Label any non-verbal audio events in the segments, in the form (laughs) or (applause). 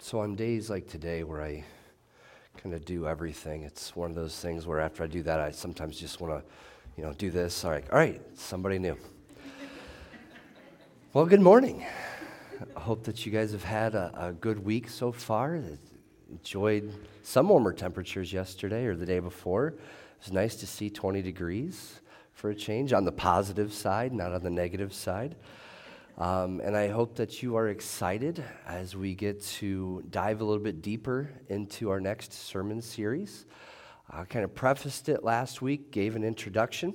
So on days like today where I kind of do everything, it's one of those things where after I do that, I sometimes just want to, you know, do this. All right, all right, somebody new. well, good morning. I hope that you guys have had a, a good week so far. Enjoyed some warmer temperatures yesterday or the day before. It was nice to see 20 degrees for a change on the positive side, not on the negative side. Um, and I hope that you are excited as we get to dive a little bit deeper into our next sermon series. I kind of prefaced it last week, gave an introduction,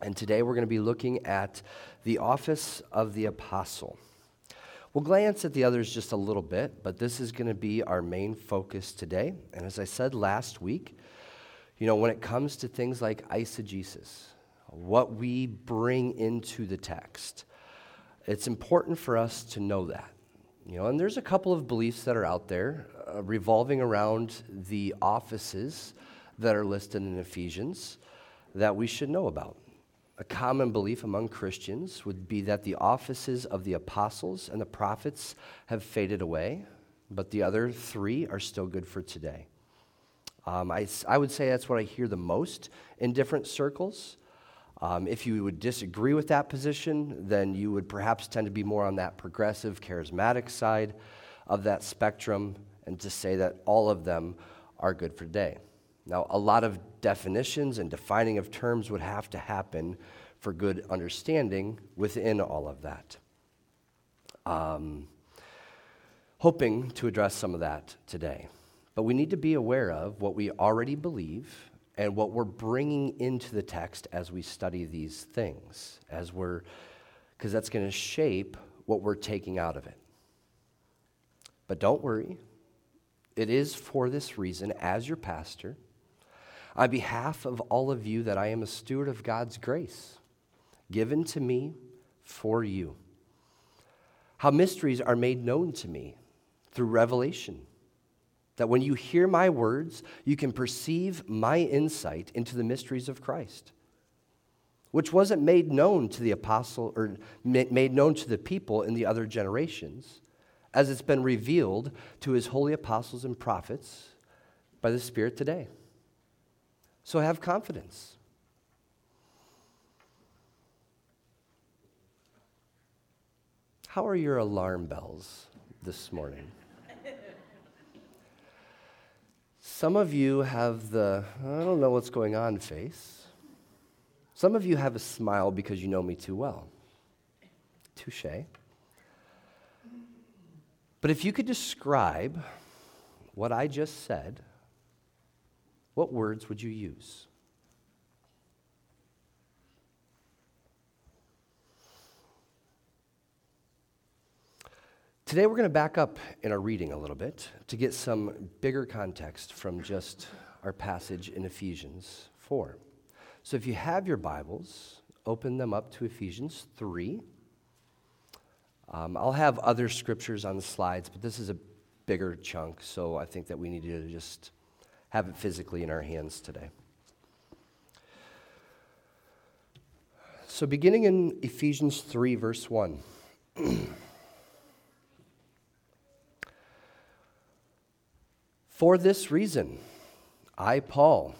and today we're going to be looking at the office of the apostle. We'll glance at the others just a little bit, but this is going to be our main focus today. And as I said last week, you know, when it comes to things like eisegesis, what we bring into the text, it's important for us to know that. You know, and there's a couple of beliefs that are out there uh, revolving around the offices that are listed in Ephesians that we should know about. A common belief among Christians would be that the offices of the apostles and the prophets have faded away, but the other three are still good for today. Um, I, I would say that's what I hear the most in different circles. Um, if you would disagree with that position, then you would perhaps tend to be more on that progressive, charismatic side of that spectrum and to say that all of them are good for today. Now, a lot of definitions and defining of terms would have to happen for good understanding within all of that. Um, hoping to address some of that today. But we need to be aware of what we already believe and what we're bringing into the text as we study these things, as we're, because that's going to shape what we're taking out of it. But don't worry, it is for this reason, as your pastor, on behalf of all of you, that I am a steward of God's grace given to me for you. How mysteries are made known to me through revelation that when you hear my words, you can perceive my insight into the mysteries of Christ, which wasn't made known to the apostle or made known to the people in the other generations, as it's been revealed to his holy apostles and prophets by the Spirit today. So have confidence. How are your alarm bells this morning? Some of you have the, I don't know what's going on face. Some of you have a smile because you know me too well. Touche. But if you could describe what I just said, what words would you use? Today, we're going to back up in our reading a little bit to get some bigger context from just our passage in Ephesians 4. So, if you have your Bibles, open them up to Ephesians 3. Um, I'll have other scriptures on the slides, but this is a bigger chunk, so I think that we need to just have it physically in our hands today. So, beginning in Ephesians 3, verse 1. (clears throat) For this reason, I, Paul,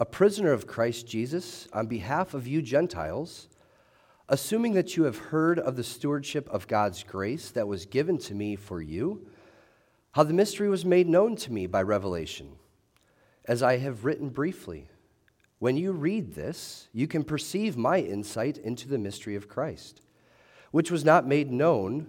a prisoner of Christ Jesus, on behalf of you Gentiles, assuming that you have heard of the stewardship of God's grace that was given to me for you, how the mystery was made known to me by revelation, as I have written briefly. When you read this, you can perceive my insight into the mystery of Christ, which was not made known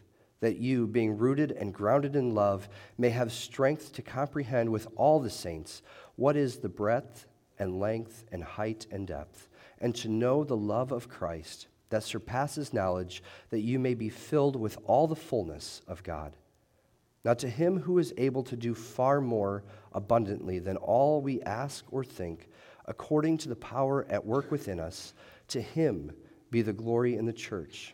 that you, being rooted and grounded in love, may have strength to comprehend with all the saints what is the breadth and length and height and depth, and to know the love of Christ that surpasses knowledge, that you may be filled with all the fullness of God. Now, to him who is able to do far more abundantly than all we ask or think, according to the power at work within us, to him be the glory in the church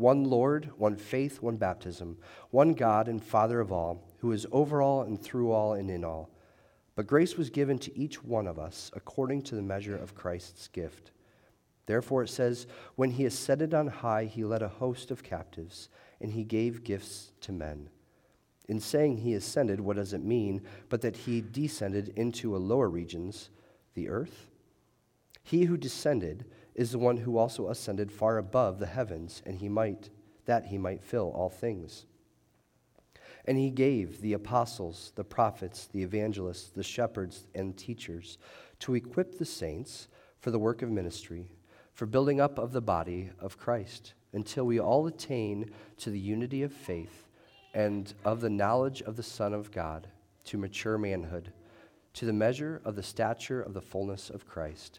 one Lord, one faith, one baptism, one God and Father of all, who is over all and through all and in all. But grace was given to each one of us according to the measure of Christ's gift. Therefore it says, When he ascended on high, he led a host of captives and he gave gifts to men. In saying he ascended, what does it mean but that he descended into a lower regions, the earth? He who descended is the one who also ascended far above the heavens, and he might that he might fill all things. And he gave the apostles, the prophets, the evangelists, the shepherds, and teachers to equip the saints for the work of ministry, for building up of the body of Christ until we all attain to the unity of faith and of the knowledge of the Son of God, to mature manhood, to the measure of the stature of the fullness of Christ,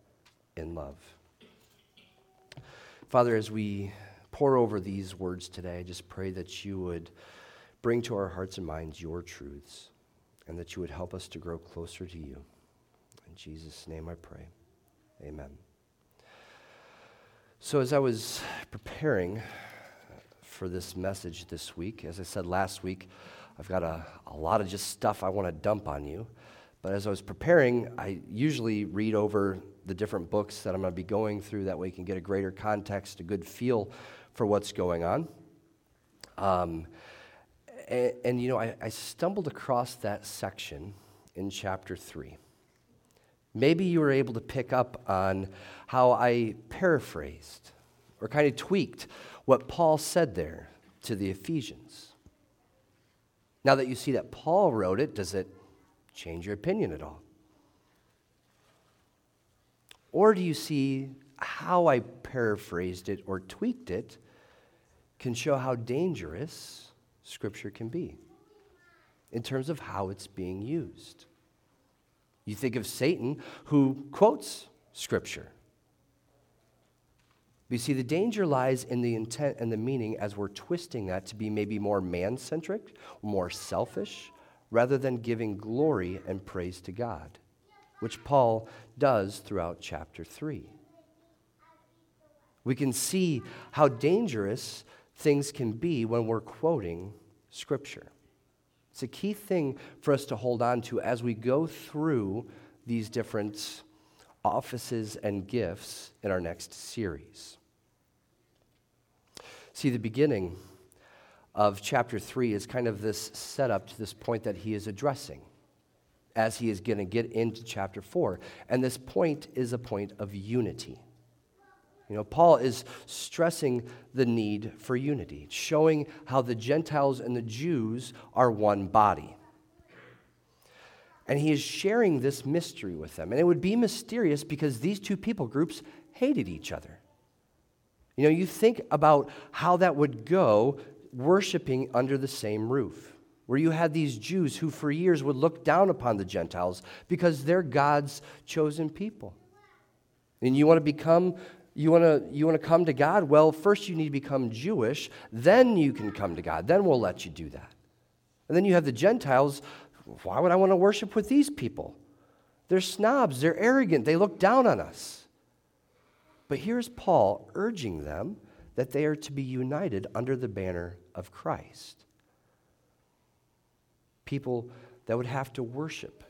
in love. Father, as we pore over these words today, I just pray that you would bring to our hearts and minds your truths and that you would help us to grow closer to you. In Jesus' name I pray. Amen. So, as I was preparing uh, for this message this week, as I said last week, I've got a, a lot of just stuff I want to dump on you. But as I was preparing, I usually read over the different books that I'm going to be going through. That way, you can get a greater context, a good feel for what's going on. Um, and, and, you know, I, I stumbled across that section in chapter 3. Maybe you were able to pick up on how I paraphrased or kind of tweaked what Paul said there to the Ephesians. Now that you see that Paul wrote it, does it change your opinion at all? Or do you see how I paraphrased it or tweaked it can show how dangerous Scripture can be in terms of how it's being used? You think of Satan, who quotes Scripture. You see, the danger lies in the intent and the meaning as we're twisting that to be maybe more man centric, more selfish, rather than giving glory and praise to God, which Paul does throughout chapter 3. We can see how dangerous things can be when we're quoting Scripture. It's a key thing for us to hold on to as we go through these different offices and gifts in our next series. See, the beginning of chapter 3 is kind of this setup to this point that he is addressing as he is going to get into chapter 4. And this point is a point of unity. You know, Paul is stressing the need for unity, showing how the Gentiles and the Jews are one body. And he is sharing this mystery with them. And it would be mysterious because these two people groups hated each other. You know, you think about how that would go worshiping under the same roof, where you had these Jews who for years would look down upon the Gentiles because they're God's chosen people. And you want to become you want to you want to come to God? Well, first you need to become Jewish, then you can come to God. Then we'll let you do that. And then you have the Gentiles. Why would I want to worship with these people? They're snobs, they're arrogant, they look down on us. But here's Paul urging them that they are to be united under the banner of Christ. People that would have to worship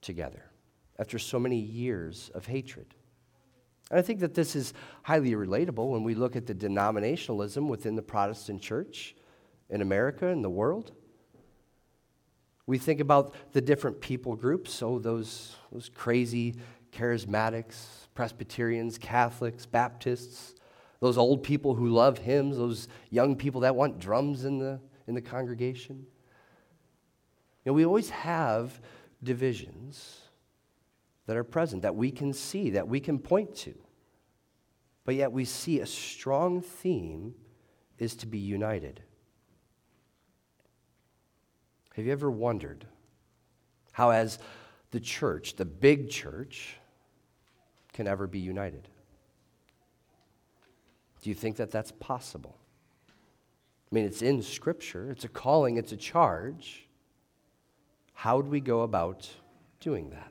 together after so many years of hatred. And I think that this is highly relatable when we look at the denominationalism within the Protestant church in America and the world. We think about the different people groups, so those, those crazy charismatics, Presbyterians, Catholics, Baptists, those old people who love hymns, those young people that want drums in the, in the congregation. You know, we always have divisions that are present, that we can see, that we can point to. But yet we see a strong theme is to be united. Have you ever wondered how, as the church, the big church, can ever be united? Do you think that that's possible? I mean, it's in Scripture, it's a calling, it's a charge. How would we go about doing that?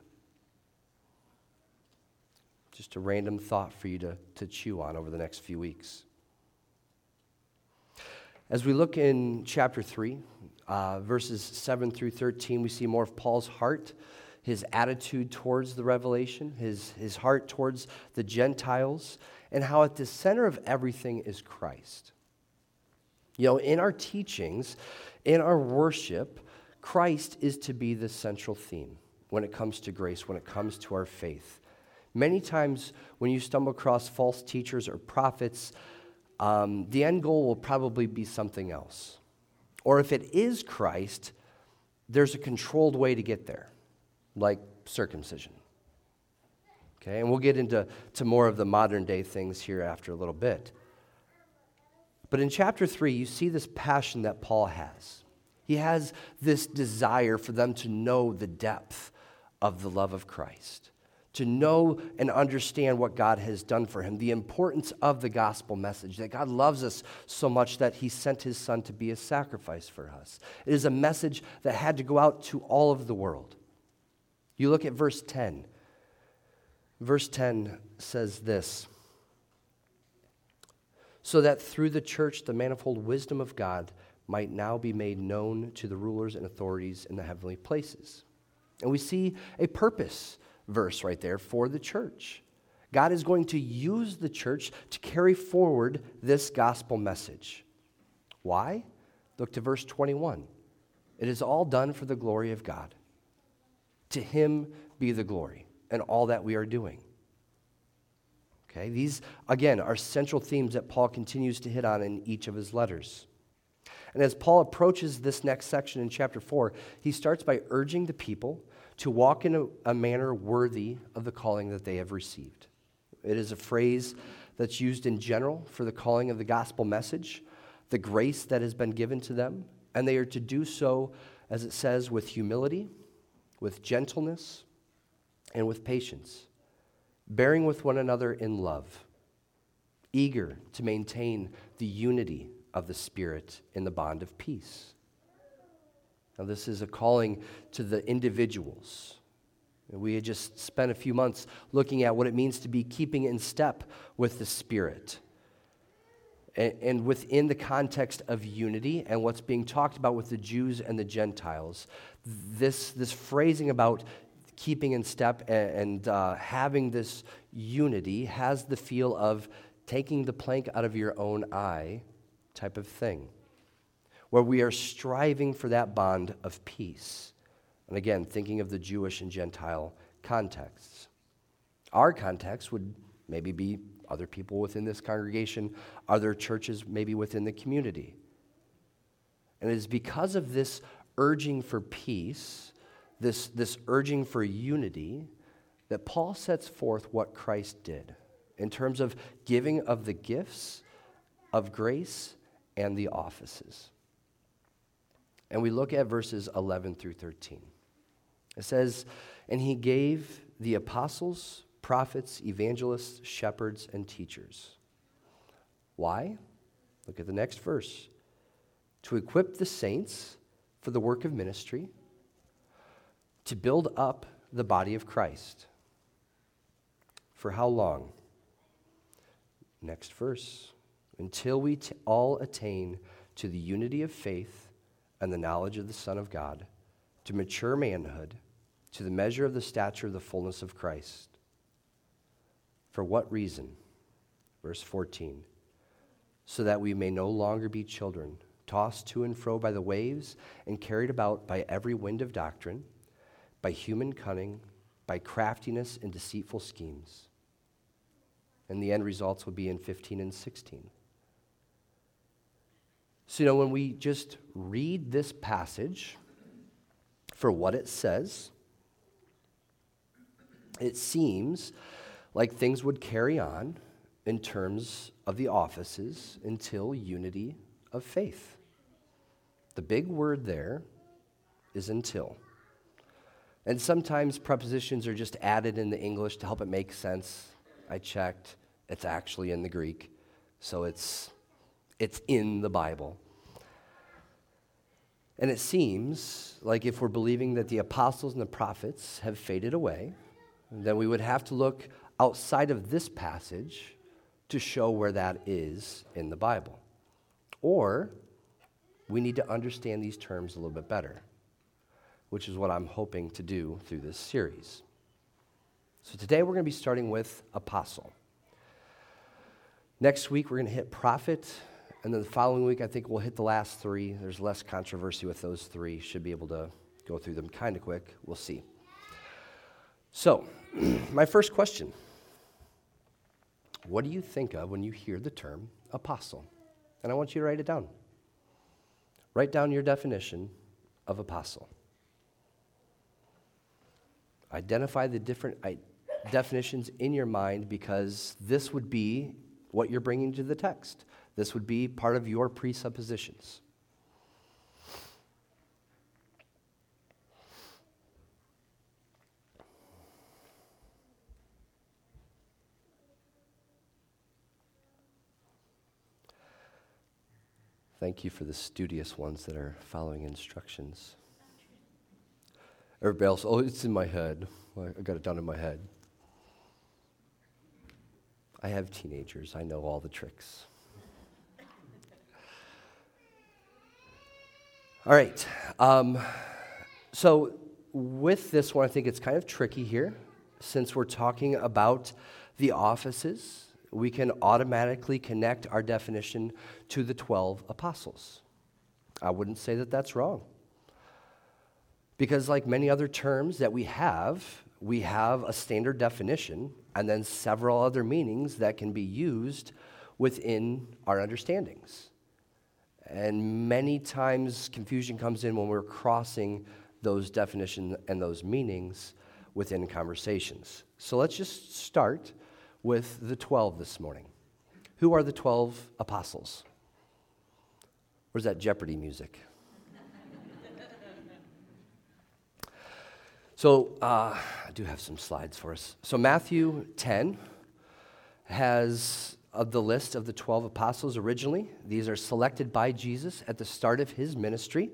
Just a random thought for you to, to chew on over the next few weeks. As we look in chapter 3, uh, verses 7 through 13, we see more of Paul's heart, his attitude towards the revelation, his, his heart towards the Gentiles, and how at the center of everything is Christ. You know, in our teachings, in our worship, Christ is to be the central theme when it comes to grace, when it comes to our faith. Many times, when you stumble across false teachers or prophets, um, the end goal will probably be something else. Or if it is Christ, there's a controlled way to get there, like circumcision. Okay, and we'll get into to more of the modern day things here after a little bit. But in chapter 3, you see this passion that Paul has. He has this desire for them to know the depth of the love of Christ to know and understand what God has done for him, the importance of the gospel message, that God loves us so much that he sent his son to be a sacrifice for us. It is a message that had to go out to all of the world. You look at verse 10. Verse 10 says this So that through the church the manifold wisdom of God might now be made known to the rulers and authorities in the heavenly places. And we see a purpose verse right there for the church. God is going to use the church to carry forward this gospel message. Why? Look to verse 21. It is all done for the glory of God. To him be the glory and all that we are doing. Okay, these, again, are central themes that Paul continues to hit on in each of his letters. And as Paul approaches this next section in chapter 4, he starts by urging the people to walk in a, a manner worthy of the calling that they have received. It is a phrase that's used in general for the calling of the gospel message, the grace that has been given to them, and they are to do so, as it says, with humility, with gentleness, and with patience, bearing with one another in love, eager to maintain the unity of the Spirit in the bond of peace. Now, this is a calling to the individuals. We had just spent a few months looking at what it means to be keeping in step with the Spirit. And, within the context of unity and what's being talked about with the Jews and the Gentiles, this, this phrasing about keeping in step and, uh, having this unity has the feel of taking the plank out of your own eye type of thing where we are striving for that bond of peace. And again, thinking of the Jewish and Gentile contexts. Our context would maybe be other people within this congregation, other churches maybe within the community. And it is because of this urging for peace, this, this urging for unity, that Paul sets forth what Christ did in terms of giving of the gifts of grace and the offices. And we look at verses 11 through 13. It says, And he gave the apostles, prophets, evangelists, shepherds, and teachers. Why? Look at the next verse. To equip the saints for the work of ministry, to build up the body of Christ. For how long? Next verse. Until we t- all attain to the unity of faith and the knowledge of the Son of God, to mature manhood, to the measure of the stature of the fullness of Christ. For what reason? Verse 14. So that we may no longer be children, tossed to and fro by the waves and carried about by every wind of doctrine, by human cunning, by craftiness and deceitful schemes. And the end results will be in 15 and 16. So, you know, when we just read this passage for what it says, it seems like things would carry on in terms of the offices until unity of faith. The big word there is until. And sometimes prepositions are just added in the English to help it make sense. I checked, it's actually in the Greek, so it's, it's in the Bible. And it seems like if we're believing that the apostles and the prophets have faded away, then we would have to look outside of this passage to show where that is in the Bible. Or we need to understand these terms a little bit better, which is what I'm hoping to do through this series. So today we're going to be starting with apostle. Next week we're going to hit prophet, and then the following week I think we'll hit the last three. There's less controversy with those three. Should be able to go through them kind of quick. We'll see. So, (clears throat) my first question What do you think of when you hear the term apostle? And I want you to write it down. Write down your definition of apostle. Identify the different definitions in your mind because this would be what you're bringing to the text. This would be part of your presuppositions. Thank you for the studious ones that are following instructions. Everybody else, oh, it's in my head. I got it down in my head. I have teenagers, I know all the tricks. All right. Um, so, with this one, I think it's kind of tricky here since we're talking about the offices we can automatically connect our definition to the 12 apostles. I wouldn't say that that's wrong. Because, like many other terms that we have, we have a standard definition and then several other meanings that can be used within our understandings. And many times confusion comes in when we're crossing those definitions and those meanings within conversations. So let's just start with the 12 this morning. Who are the 12 apostles? Where's that Jeopardy music? So, uh, I do have some slides for us. So, Matthew 10 has of the list of the 12 apostles originally. These are selected by Jesus at the start of his ministry,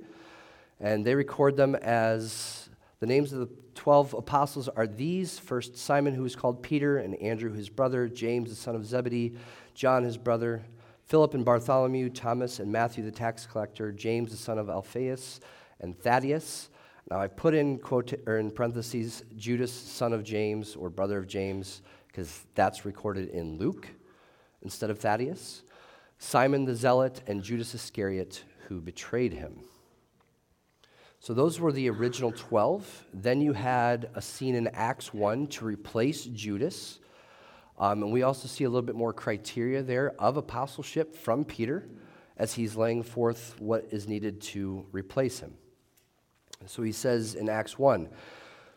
and they record them as the names of the 12 apostles are these first Simon, who is called Peter, and Andrew, his brother, James, the son of Zebedee, John, his brother, Philip and Bartholomew, Thomas and Matthew, the tax collector, James, the son of Alphaeus, and Thaddeus. Now I put in, quote, or in parentheses Judas, son of James, or brother of James, because that's recorded in Luke instead of Thaddeus. Simon the Zealot, and Judas Iscariot, who betrayed him. So those were the original 12. Then you had a scene in Acts 1 to replace Judas. Um, and we also see a little bit more criteria there of apostleship from Peter as he's laying forth what is needed to replace him. So he says in Acts 1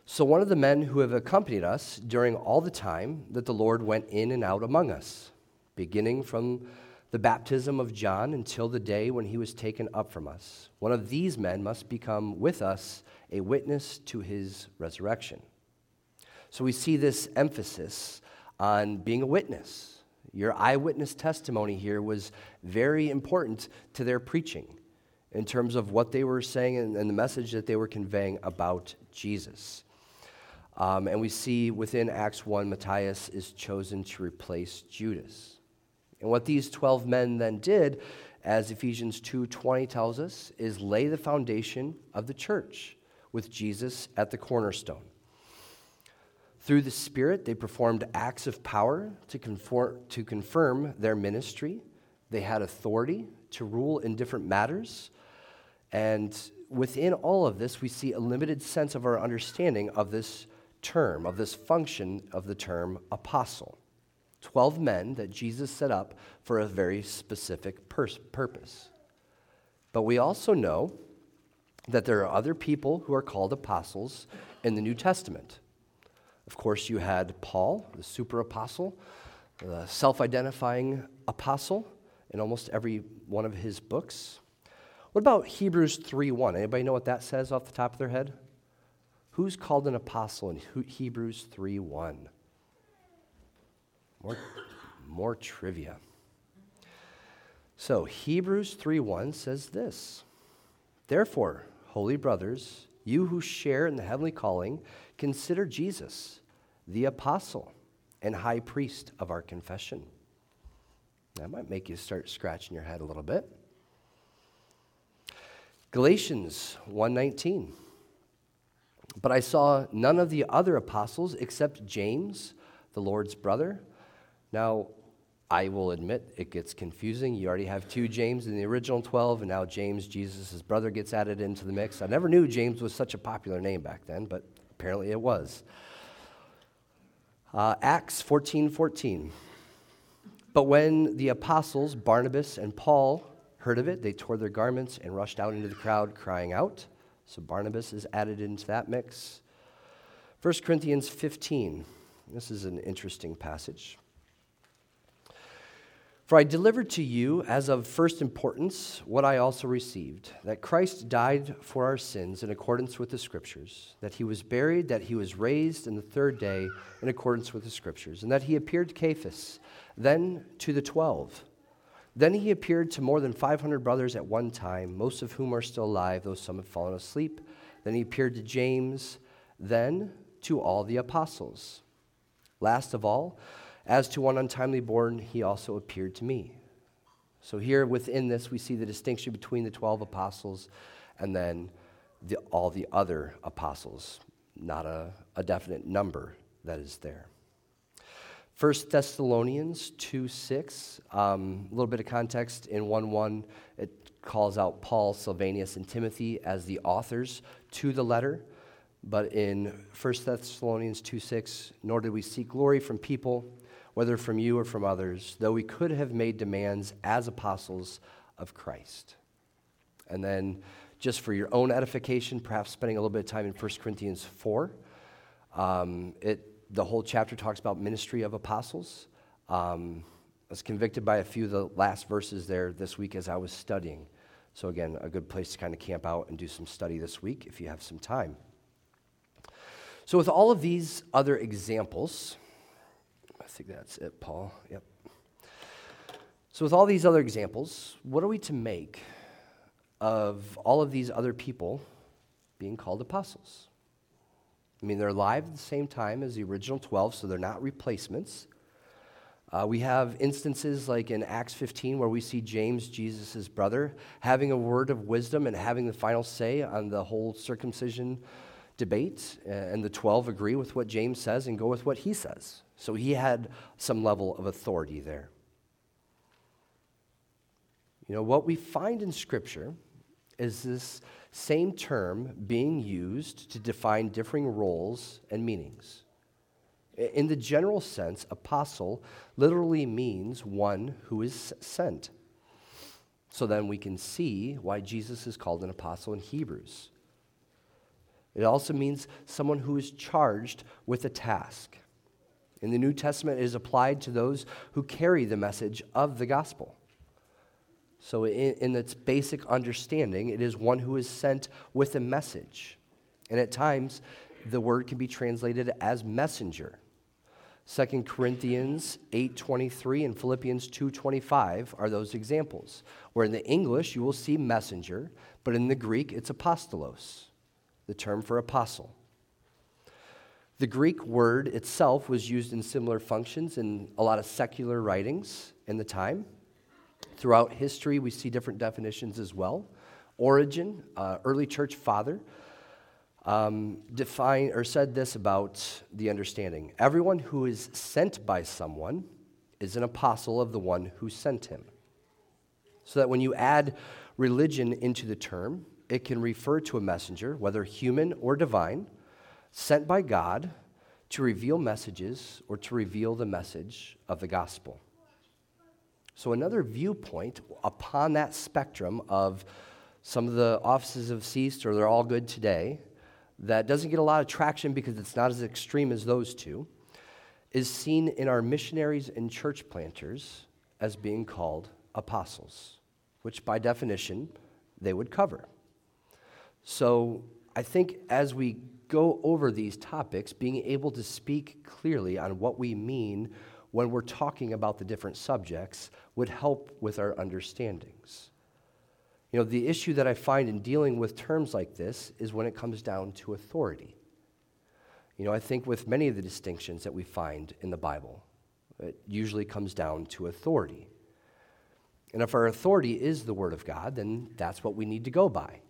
So one of the men who have accompanied us during all the time that the Lord went in and out among us, beginning from the baptism of John until the day when he was taken up from us. One of these men must become with us a witness to his resurrection. So we see this emphasis on being a witness. Your eyewitness testimony here was very important to their preaching in terms of what they were saying and, and the message that they were conveying about Jesus. Um, and we see within Acts 1, Matthias is chosen to replace Judas. And what these 12 men then did, as Ephesians 2:20 tells us, is lay the foundation of the church with Jesus at the cornerstone. Through the Spirit, they performed acts of power to, conform, to confirm their ministry. They had authority to rule in different matters. And within all of this, we see a limited sense of our understanding of this term, of this function of the term apostle. 12 men that Jesus set up for a very specific pers- purpose. But we also know that there are other people who are called apostles in the New Testament. Of course, you had Paul, the super apostle, the self identifying apostle in almost every one of his books. What about Hebrews 3:1? Anybody know what that says off the top of their head? Who's called an apostle in Hebrews 3:1? More, more trivia. So, Hebrews 3:1 says this. Therefore, holy brothers, you who share in the heavenly calling, consider Jesus, the apostle and high priest of our confession. That might make you start scratching your head a little bit. Galatians 1:19. But I saw none of the other apostles except James, the Lord's brother. Now, I will admit it gets confusing. You already have two James in the original 12, and now James, Jesus' brother, gets added into the mix. I never knew James was such a popular name back then, but apparently it was. Uh, Acts 14 14. But when the apostles, Barnabas and Paul, heard of it, they tore their garments and rushed out into the crowd, crying out. So Barnabas is added into that mix. 1 Corinthians 15. This is an interesting passage. For I delivered to you as of first importance what I also received that Christ died for our sins in accordance with the Scriptures, that he was buried, that he was raised in the third day in accordance with the Scriptures, and that he appeared to Cephas, then to the twelve. Then he appeared to more than 500 brothers at one time, most of whom are still alive, though some have fallen asleep. Then he appeared to James, then to all the apostles. Last of all, as to one untimely born, he also appeared to me. So, here within this, we see the distinction between the 12 apostles and then the, all the other apostles, not a, a definite number that is there. 1 Thessalonians 2 6, um, a little bit of context in 1 1, it calls out Paul, Silvanus, and Timothy as the authors to the letter. But in 1 Thessalonians 2 6, nor did we seek glory from people whether from you or from others, though we could have made demands as apostles of Christ. And then, just for your own edification, perhaps spending a little bit of time in 1 Corinthians 4. Um, it, the whole chapter talks about ministry of apostles. Um, I was convicted by a few of the last verses there this week as I was studying. So, again, a good place to kind of camp out and do some study this week if you have some time. So, with all of these other examples, I think that's it, Paul. Yep. So, with all these other examples, what are we to make of all of these other people being called apostles? I mean, they're alive at the same time as the original 12, so they're not replacements. Uh, we have instances like in Acts 15 where we see James, Jesus' brother, having a word of wisdom and having the final say on the whole circumcision debate. And the 12 agree with what James says and go with what he says. So he had some level of authority there. You know, what we find in Scripture is this same term being used to define differing roles and meanings. In the general sense, apostle literally means one who is sent. So then we can see why Jesus is called an apostle in Hebrews. It also means someone who is charged with a task. In the New Testament, it is applied to those who carry the message of the gospel. So, in, in, its basic understanding, it is one who is sent with a message. And at times, the word can be translated as messenger. 2 Corinthians 8:23 and Philippians 2:25 are those examples. Where in the English you will see messenger, but in the Greek it's apostolos, the term for apostle. The Greek word itself was used in similar functions in a lot of secular writings in the time. Throughout history, we see different definitions as well. Origen, uh, early church father, um, or said this about the understanding everyone who is sent by someone is an apostle of the one who sent him. So that when you add religion into the term, it can refer to a messenger, whether human or divine, sent by God to reveal messages or to reveal the message of the gospel. So, another viewpoint upon that spectrum of some of the offices have ceased or they're all good today, that doesn't get a lot of traction because it's not as extreme as those two, is seen in our missionaries and church planters as being called apostles, which by definition they would cover. So, I think as we go over these topics, being able to speak clearly on what we mean when we're talking about the different subjects would help with our understandings. You know, the issue that I find in dealing with terms like this is when it comes down to authority. You know, I think with many of the distinctions that we find in the Bible, it usually comes down to authority. And if our authority is the Word of God, then that's what we need to go by,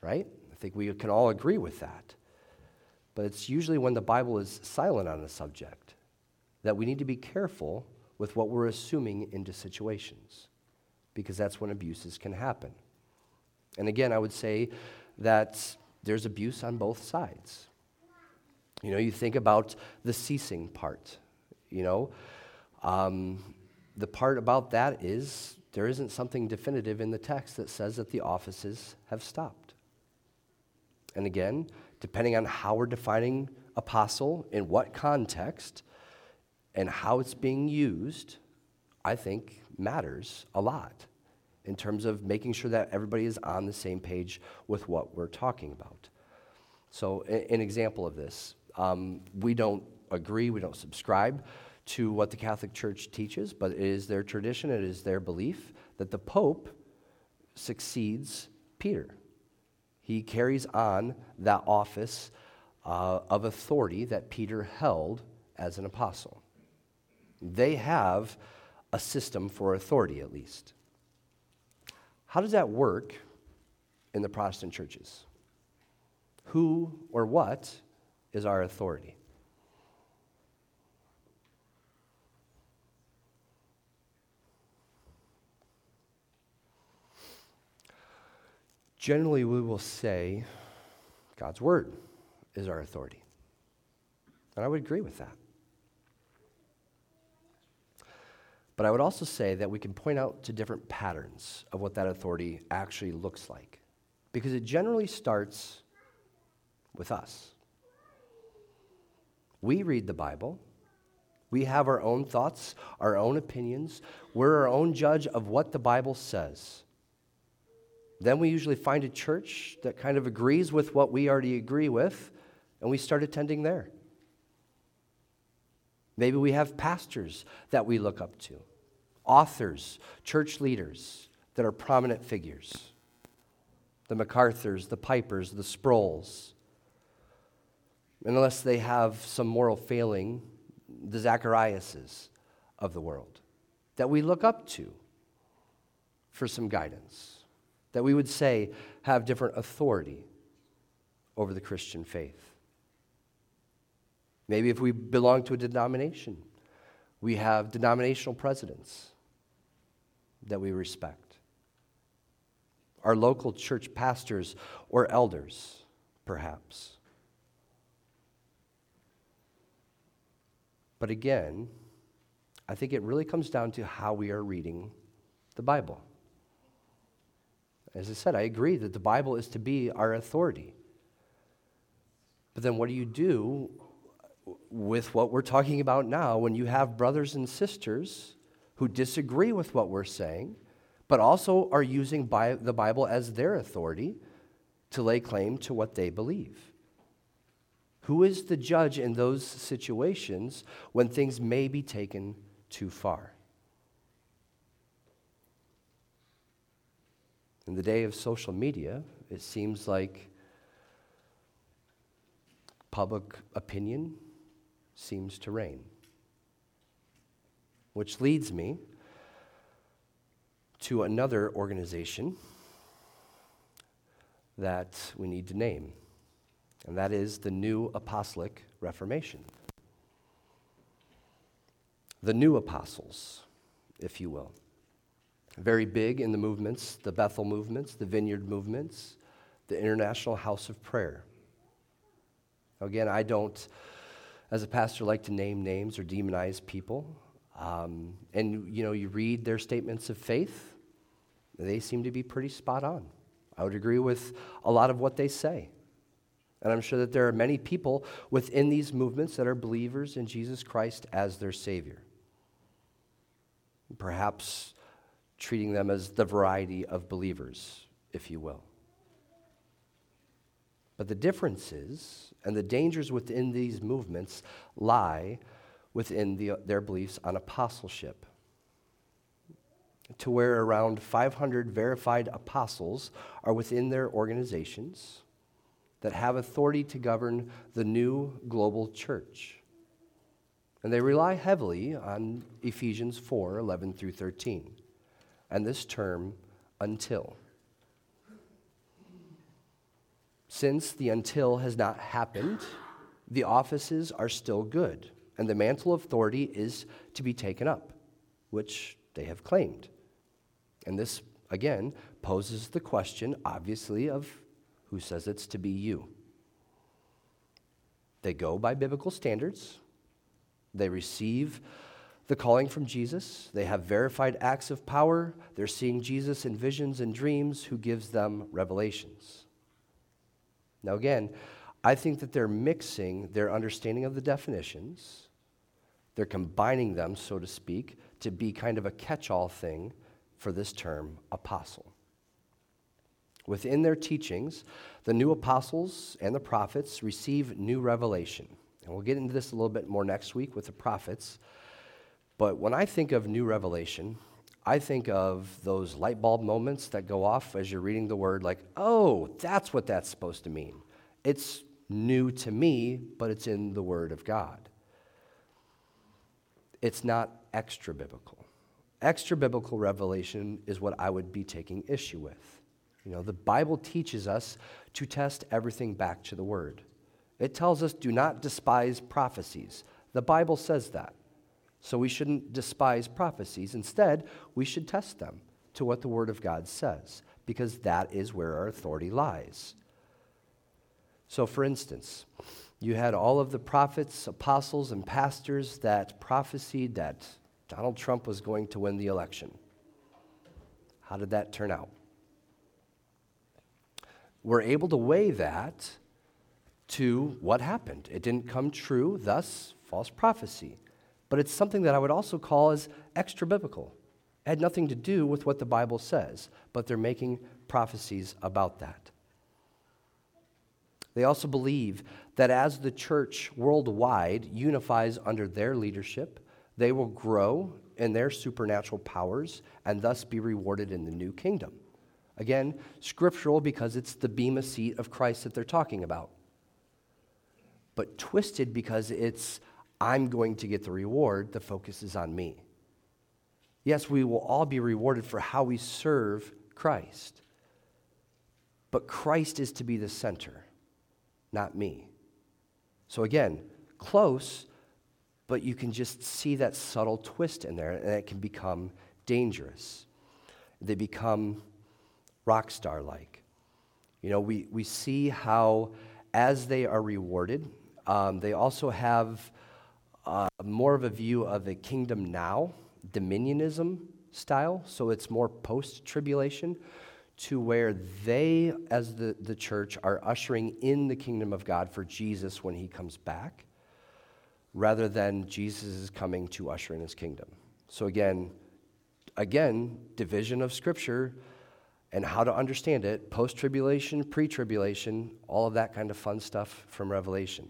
right? I think we can all agree with that. But it's usually when the Bible is silent on a subject that we need to be careful with what we're assuming into situations, because that's when abuses can happen. And again, I would say that there's abuse on both sides. You know, you think about the ceasing part, you know. Um, the part about that is there isn't something definitive in the text that says that the offices have stopped. And again, depending on how we're defining apostle, in what context, and how it's being used, I think matters a lot in terms of making sure that everybody is on the same page with what we're talking about. So, an example of this um, we don't agree, we don't subscribe to what the Catholic Church teaches, but it is their tradition, it is their belief that the Pope succeeds Peter. He carries on that office uh, of authority that Peter held as an apostle. They have a system for authority, at least. How does that work in the Protestant churches? Who or what is our authority? Generally, we will say God's Word is our authority. And I would agree with that. But I would also say that we can point out to different patterns of what that authority actually looks like. Because it generally starts with us. We read the Bible. We have our own thoughts, our own opinions. We're our own judge of what the Bible says. Then we usually find a church that kind of agrees with what we already agree with, and we start attending there. Maybe we have pastors that we look up to, authors, church leaders that are prominent figures the MacArthurs, the Pipers, the Sprouls. Unless they have some moral failing, the Zachariases of the world that we look up to for some guidance, that we would say have different authority over the Christian faith. Maybe if we belong to a denomination, we have denominational presidents that we respect. our local church pastors or elders, perhaps. But again, I think it really comes down to how we are reading the Bible. As I said, I agree that the Bible is to be our authority. But then what do you do with what we're talking about now when you have brothers and sisters who disagree with what we're saying, but also are using the Bible as their authority to lay claim to what they believe? Who is the judge in those situations when things may be taken too far? In the day of social media, it seems like public opinion seems to reign. Which leads me to another organization that we need to name, and that is the New Apostolic Reformation. The New Apostles, if you will. Very big in the movements, the Bethel movements, the Vineyard movements, the International House of Prayer. Again, I don't, as a pastor, like to name names or demonize people. Um, and, you know, you read their statements of faith, they seem to be pretty spot on. I would agree with a lot of what they say. And I'm sure that there are many people within these movements that are believers in Jesus Christ as their Savior. Perhaps treating them as the variety of believers, if you will. But the differences and the dangers within these movements lie within the, their beliefs on apostleship. To where around 500 verified apostles are within their organizations that have authority to govern the new global church. And they rely heavily on Ephesians 4 11 through 13 and this term until. Since the until has not happened, the offices are still good, and the mantle of authority is to be taken up, which they have claimed. And this, again, poses the question, obviously, of who says it's to be you. They go by biblical standards, they receive the calling from Jesus. They have verified acts of power. They're seeing Jesus in visions and dreams who gives them revelations. Now, again, I think that they're mixing their understanding of the definitions, they're combining them, so to speak, to be kind of a catch all thing for this term, apostle. Within their teachings, the new apostles and the prophets receive new revelation. And we'll get into this a little bit more next week with the prophets. But when I think of new revelation, I think of those light bulb moments that go off as you're reading the word, like, oh, that's what that's supposed to mean. It's new to me, but it's in the word of God. It's not extra biblical. Extra biblical revelation is what I would be taking issue with. You know, the Bible teaches us to test everything back to the word. It tells us do not despise prophecies. The Bible says that. So we shouldn't despise prophecies. Instead, we should test them to what the Word of God says, because that is where our authority lies. So, for instance, you had all of the prophets, apostles, and pastors that prophesied that Donald Trump was going to win the election. How did that turn out? We're able to weigh that to what happened. It didn't come true, thus, false prophecy but it's something that I would also call as extra biblical. It had nothing to do with what the Bible says, but they're making prophecies about that. They also believe that as the church worldwide unifies under their leadership, they will grow in their supernatural powers and thus be rewarded in the new kingdom. Again, scriptural because it's the bema seat of Christ that they're talking about. But twisted because it's I'm going to get the reward, the focus is on me. Yes, we will all be rewarded for how we serve Christ. But Christ is to be the center, not me. So again, close, but you can just see that subtle twist in there, and it can become dangerous. They become rock star like. You know, we, we see how as they are rewarded, um, they also have uh, more of a view of a kingdom now, dominionism style. So it's more post tribulation to where they, as the, the church, are ushering in the kingdom of God for Jesus when he comes back, rather than Jesus is coming to usher in his kingdom. So again, again, division of scripture and how to understand it, post tribulation, pre tribulation, all of that kind of fun stuff from Revelation.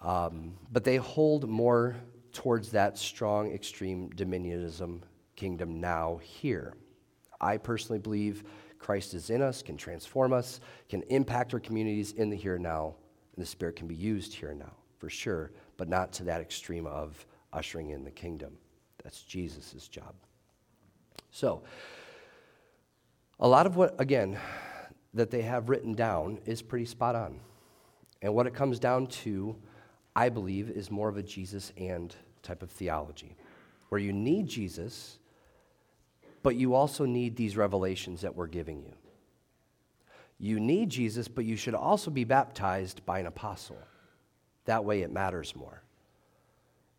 Um, but they hold more towards that strong, extreme dominionism kingdom now here. I personally believe Christ is in us, can transform us, can impact our communities in the here and now, and the Spirit can be used here and now, for sure, but not to that extreme of ushering in the kingdom. That's Jesus' job. So, a lot of what, again, that they have written down is pretty spot on. And what it comes down to, I believe, is more of a Jesus and type of theology, where you need Jesus but you also need these revelations that we're giving you. You need Jesus, but you should also be baptized by an apostle. That way it matters more.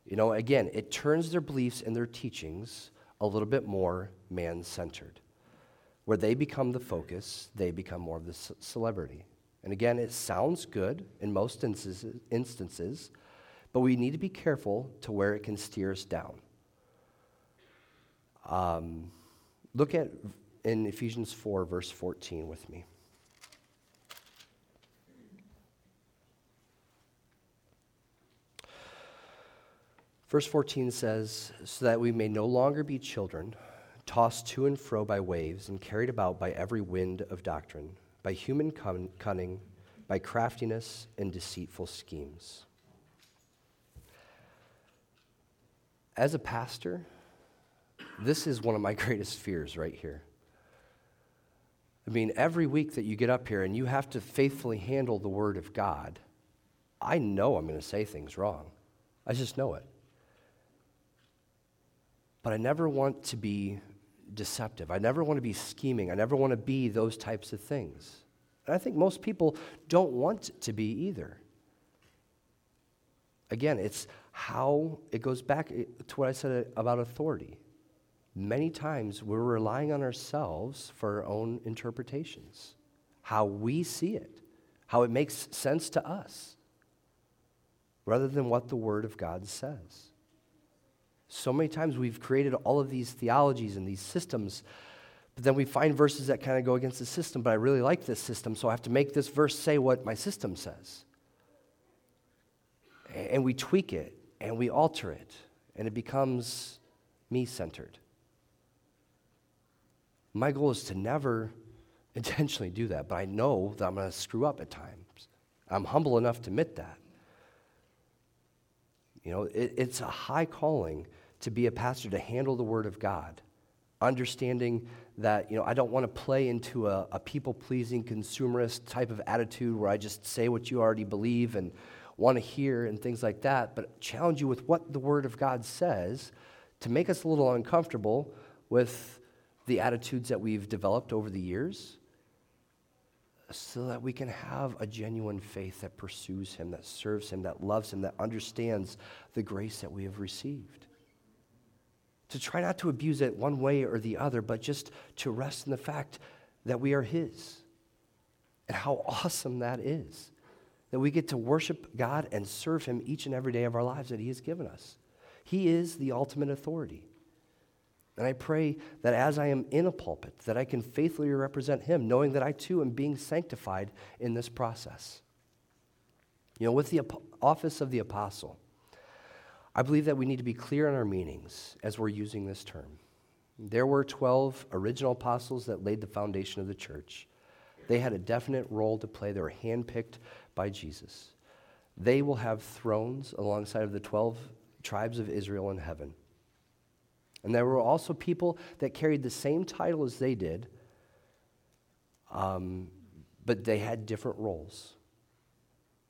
You know, again, it turns their beliefs and their teachings a little bit more man centered. Where they become the focus, they become more of the celebrity. And again, it sounds good in most instances, but we need to be careful to where it can steer us down. Um, Look at in Ephesians 4, verse 14 with me. Verse 14 says, So that we may no longer be children, tossed to and fro by waves, and carried about by every wind of doctrine, by human cunning, by craftiness and deceitful schemes. As a pastor, this is one of my (laughs) greatest fears right here. I mean, every week that you get up here and you have to faithfully handle the Word of God, I know I'm going to say things wrong. I just know it. But I never want to be deceptive. I never want to be scheming. I never want to be those types of things. And I think most people don't want to be either. Again, it's how it goes back to what I said about authority many times we're relying on ourselves for our own interpretations, how we see it, how it makes sense to us, rather than what the Word of God says. So many times we've created all of these theologies and these systems, but then we find verses that kind of go against the system, but I really like this system, so I have to make this verse say what my system says. And we tweak it and we alter it, and it becomes me centered. My goal is to never (laughs) intentionally do that, but I know that I'm going to screw up at times. I'm humble enough to admit that. You know, it, it's a high calling to be a pastor, to handle the Word of God, understanding that, you know, I don't want to play into a, a people pleasing, consumerist type of attitude where I just say what you already believe and want to hear and things like that, but challenge you with what the Word of God says to make us a little uncomfortable with the attitudes that we've developed over the years so that we can have a genuine faith that pursues Him, that serves Him, that loves Him, that understands the grace that we have received. To try not to abuse it one way or the other, but just to rest in the fact that we are His. And how awesome that is. That we get to worship God and serve Him each and every day of our lives that He has given us. He is the ultimate authority. And I pray that as I am in a pulpit, that I can faithfully represent him, knowing that I too am being sanctified in this process. You know, with the office of the apostle, I believe that we need to be clear on our meanings as we're using this term. There were 12 original apostles that laid the foundation of the church. They had a definite role to play. They were handpicked by Jesus. They will have thrones alongside of the 12 tribes of Israel in heaven. And there were also people that carried the same title as they did, um, but they had different roles.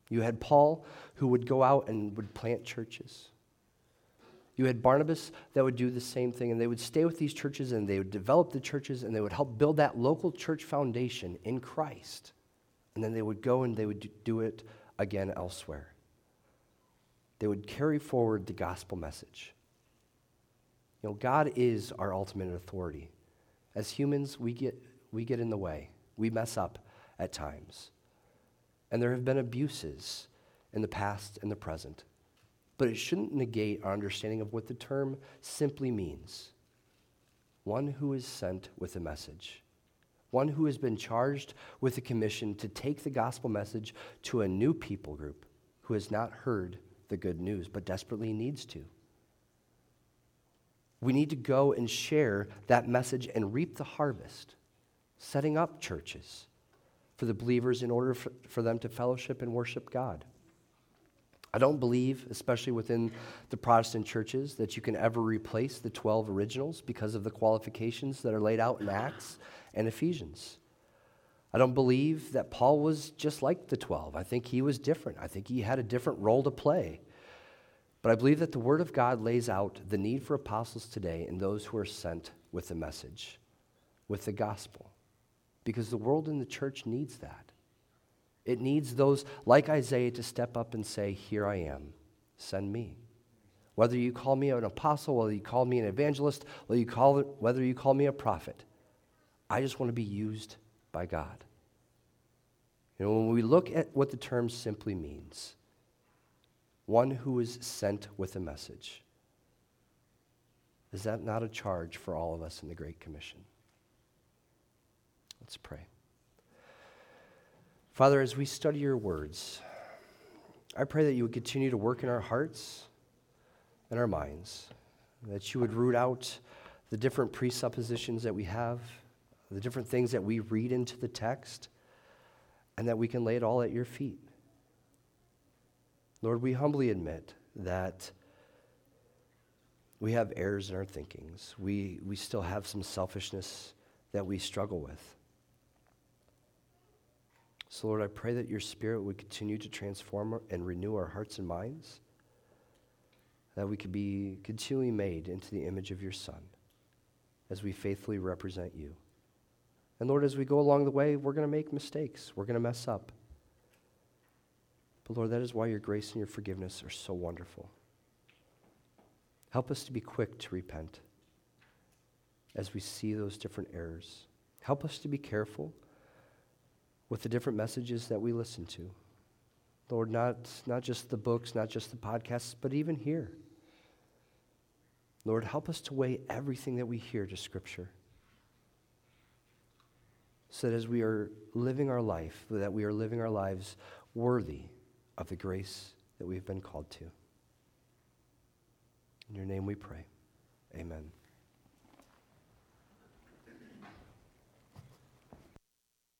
You had Paul, who would go out and would plant churches. You had Barnabas that would do the same thing, and they would stay with these churches and they would develop the churches and they would help build that local church foundation in Christ. And then they would go and they would do it again elsewhere. They would carry forward the gospel message. You know, God is our ultimate authority. As humans, we get, we get in the way, we mess up at times. And there have been abuses in the past and the present but it shouldn't negate our understanding of what the term simply means one who is sent with a message, one who has been charged with a commission to take the gospel message to a new people group who has not heard the good news but desperately needs to. We need to go and share that message and reap the harvest, setting up churches for the believers in order for, for them to fellowship and worship God. I don't believe, especially within the Protestant churches, that you can ever replace the 12 originals because of the qualifications that are laid out in Acts and Ephesians. I don't believe that Paul was just like the 12. I think he was different. I think he had a different role to play. But I believe that the Word of God lays out the need for apostles today and those who are sent with the message, with the gospel, because the world and the church needs that. It needs those like Isaiah to step up and say, Here I am, send me. Whether you call me an apostle, whether you call me an evangelist, whether you call, it, whether you call me a prophet, I just want to be used by God. You know, when we look at what the term simply means, one who is sent with a message, is that not a charge for all of us in the Great Commission? Let's pray. Father, as we study your words, I pray that you would continue to work in our hearts and our minds, that you would root out the different presuppositions that we have, the different things that we read into the text, and that we can lay it all at your feet. Lord, we humbly admit that we have errors in our thinkings. We, we still have some selfishness that we struggle with. So, Lord, I pray that your Spirit would continue to transform and renew our hearts and minds, that we could be continually made into the image of your Son as we faithfully represent you. And Lord, as we go along the way, we're going to make mistakes, we're going to mess up. But Lord, that is why your grace and your forgiveness are so wonderful. Help us to be quick to repent as we see those different errors. Help us to be careful with the different messages that we listen to. Lord, not, not just the books, not just the podcasts, but even here. Lord, help us to weigh everything that we hear to Scripture. So that as we are living our life, that we are living our lives worthy of the grace that we've been called to. In your name we pray. Amen.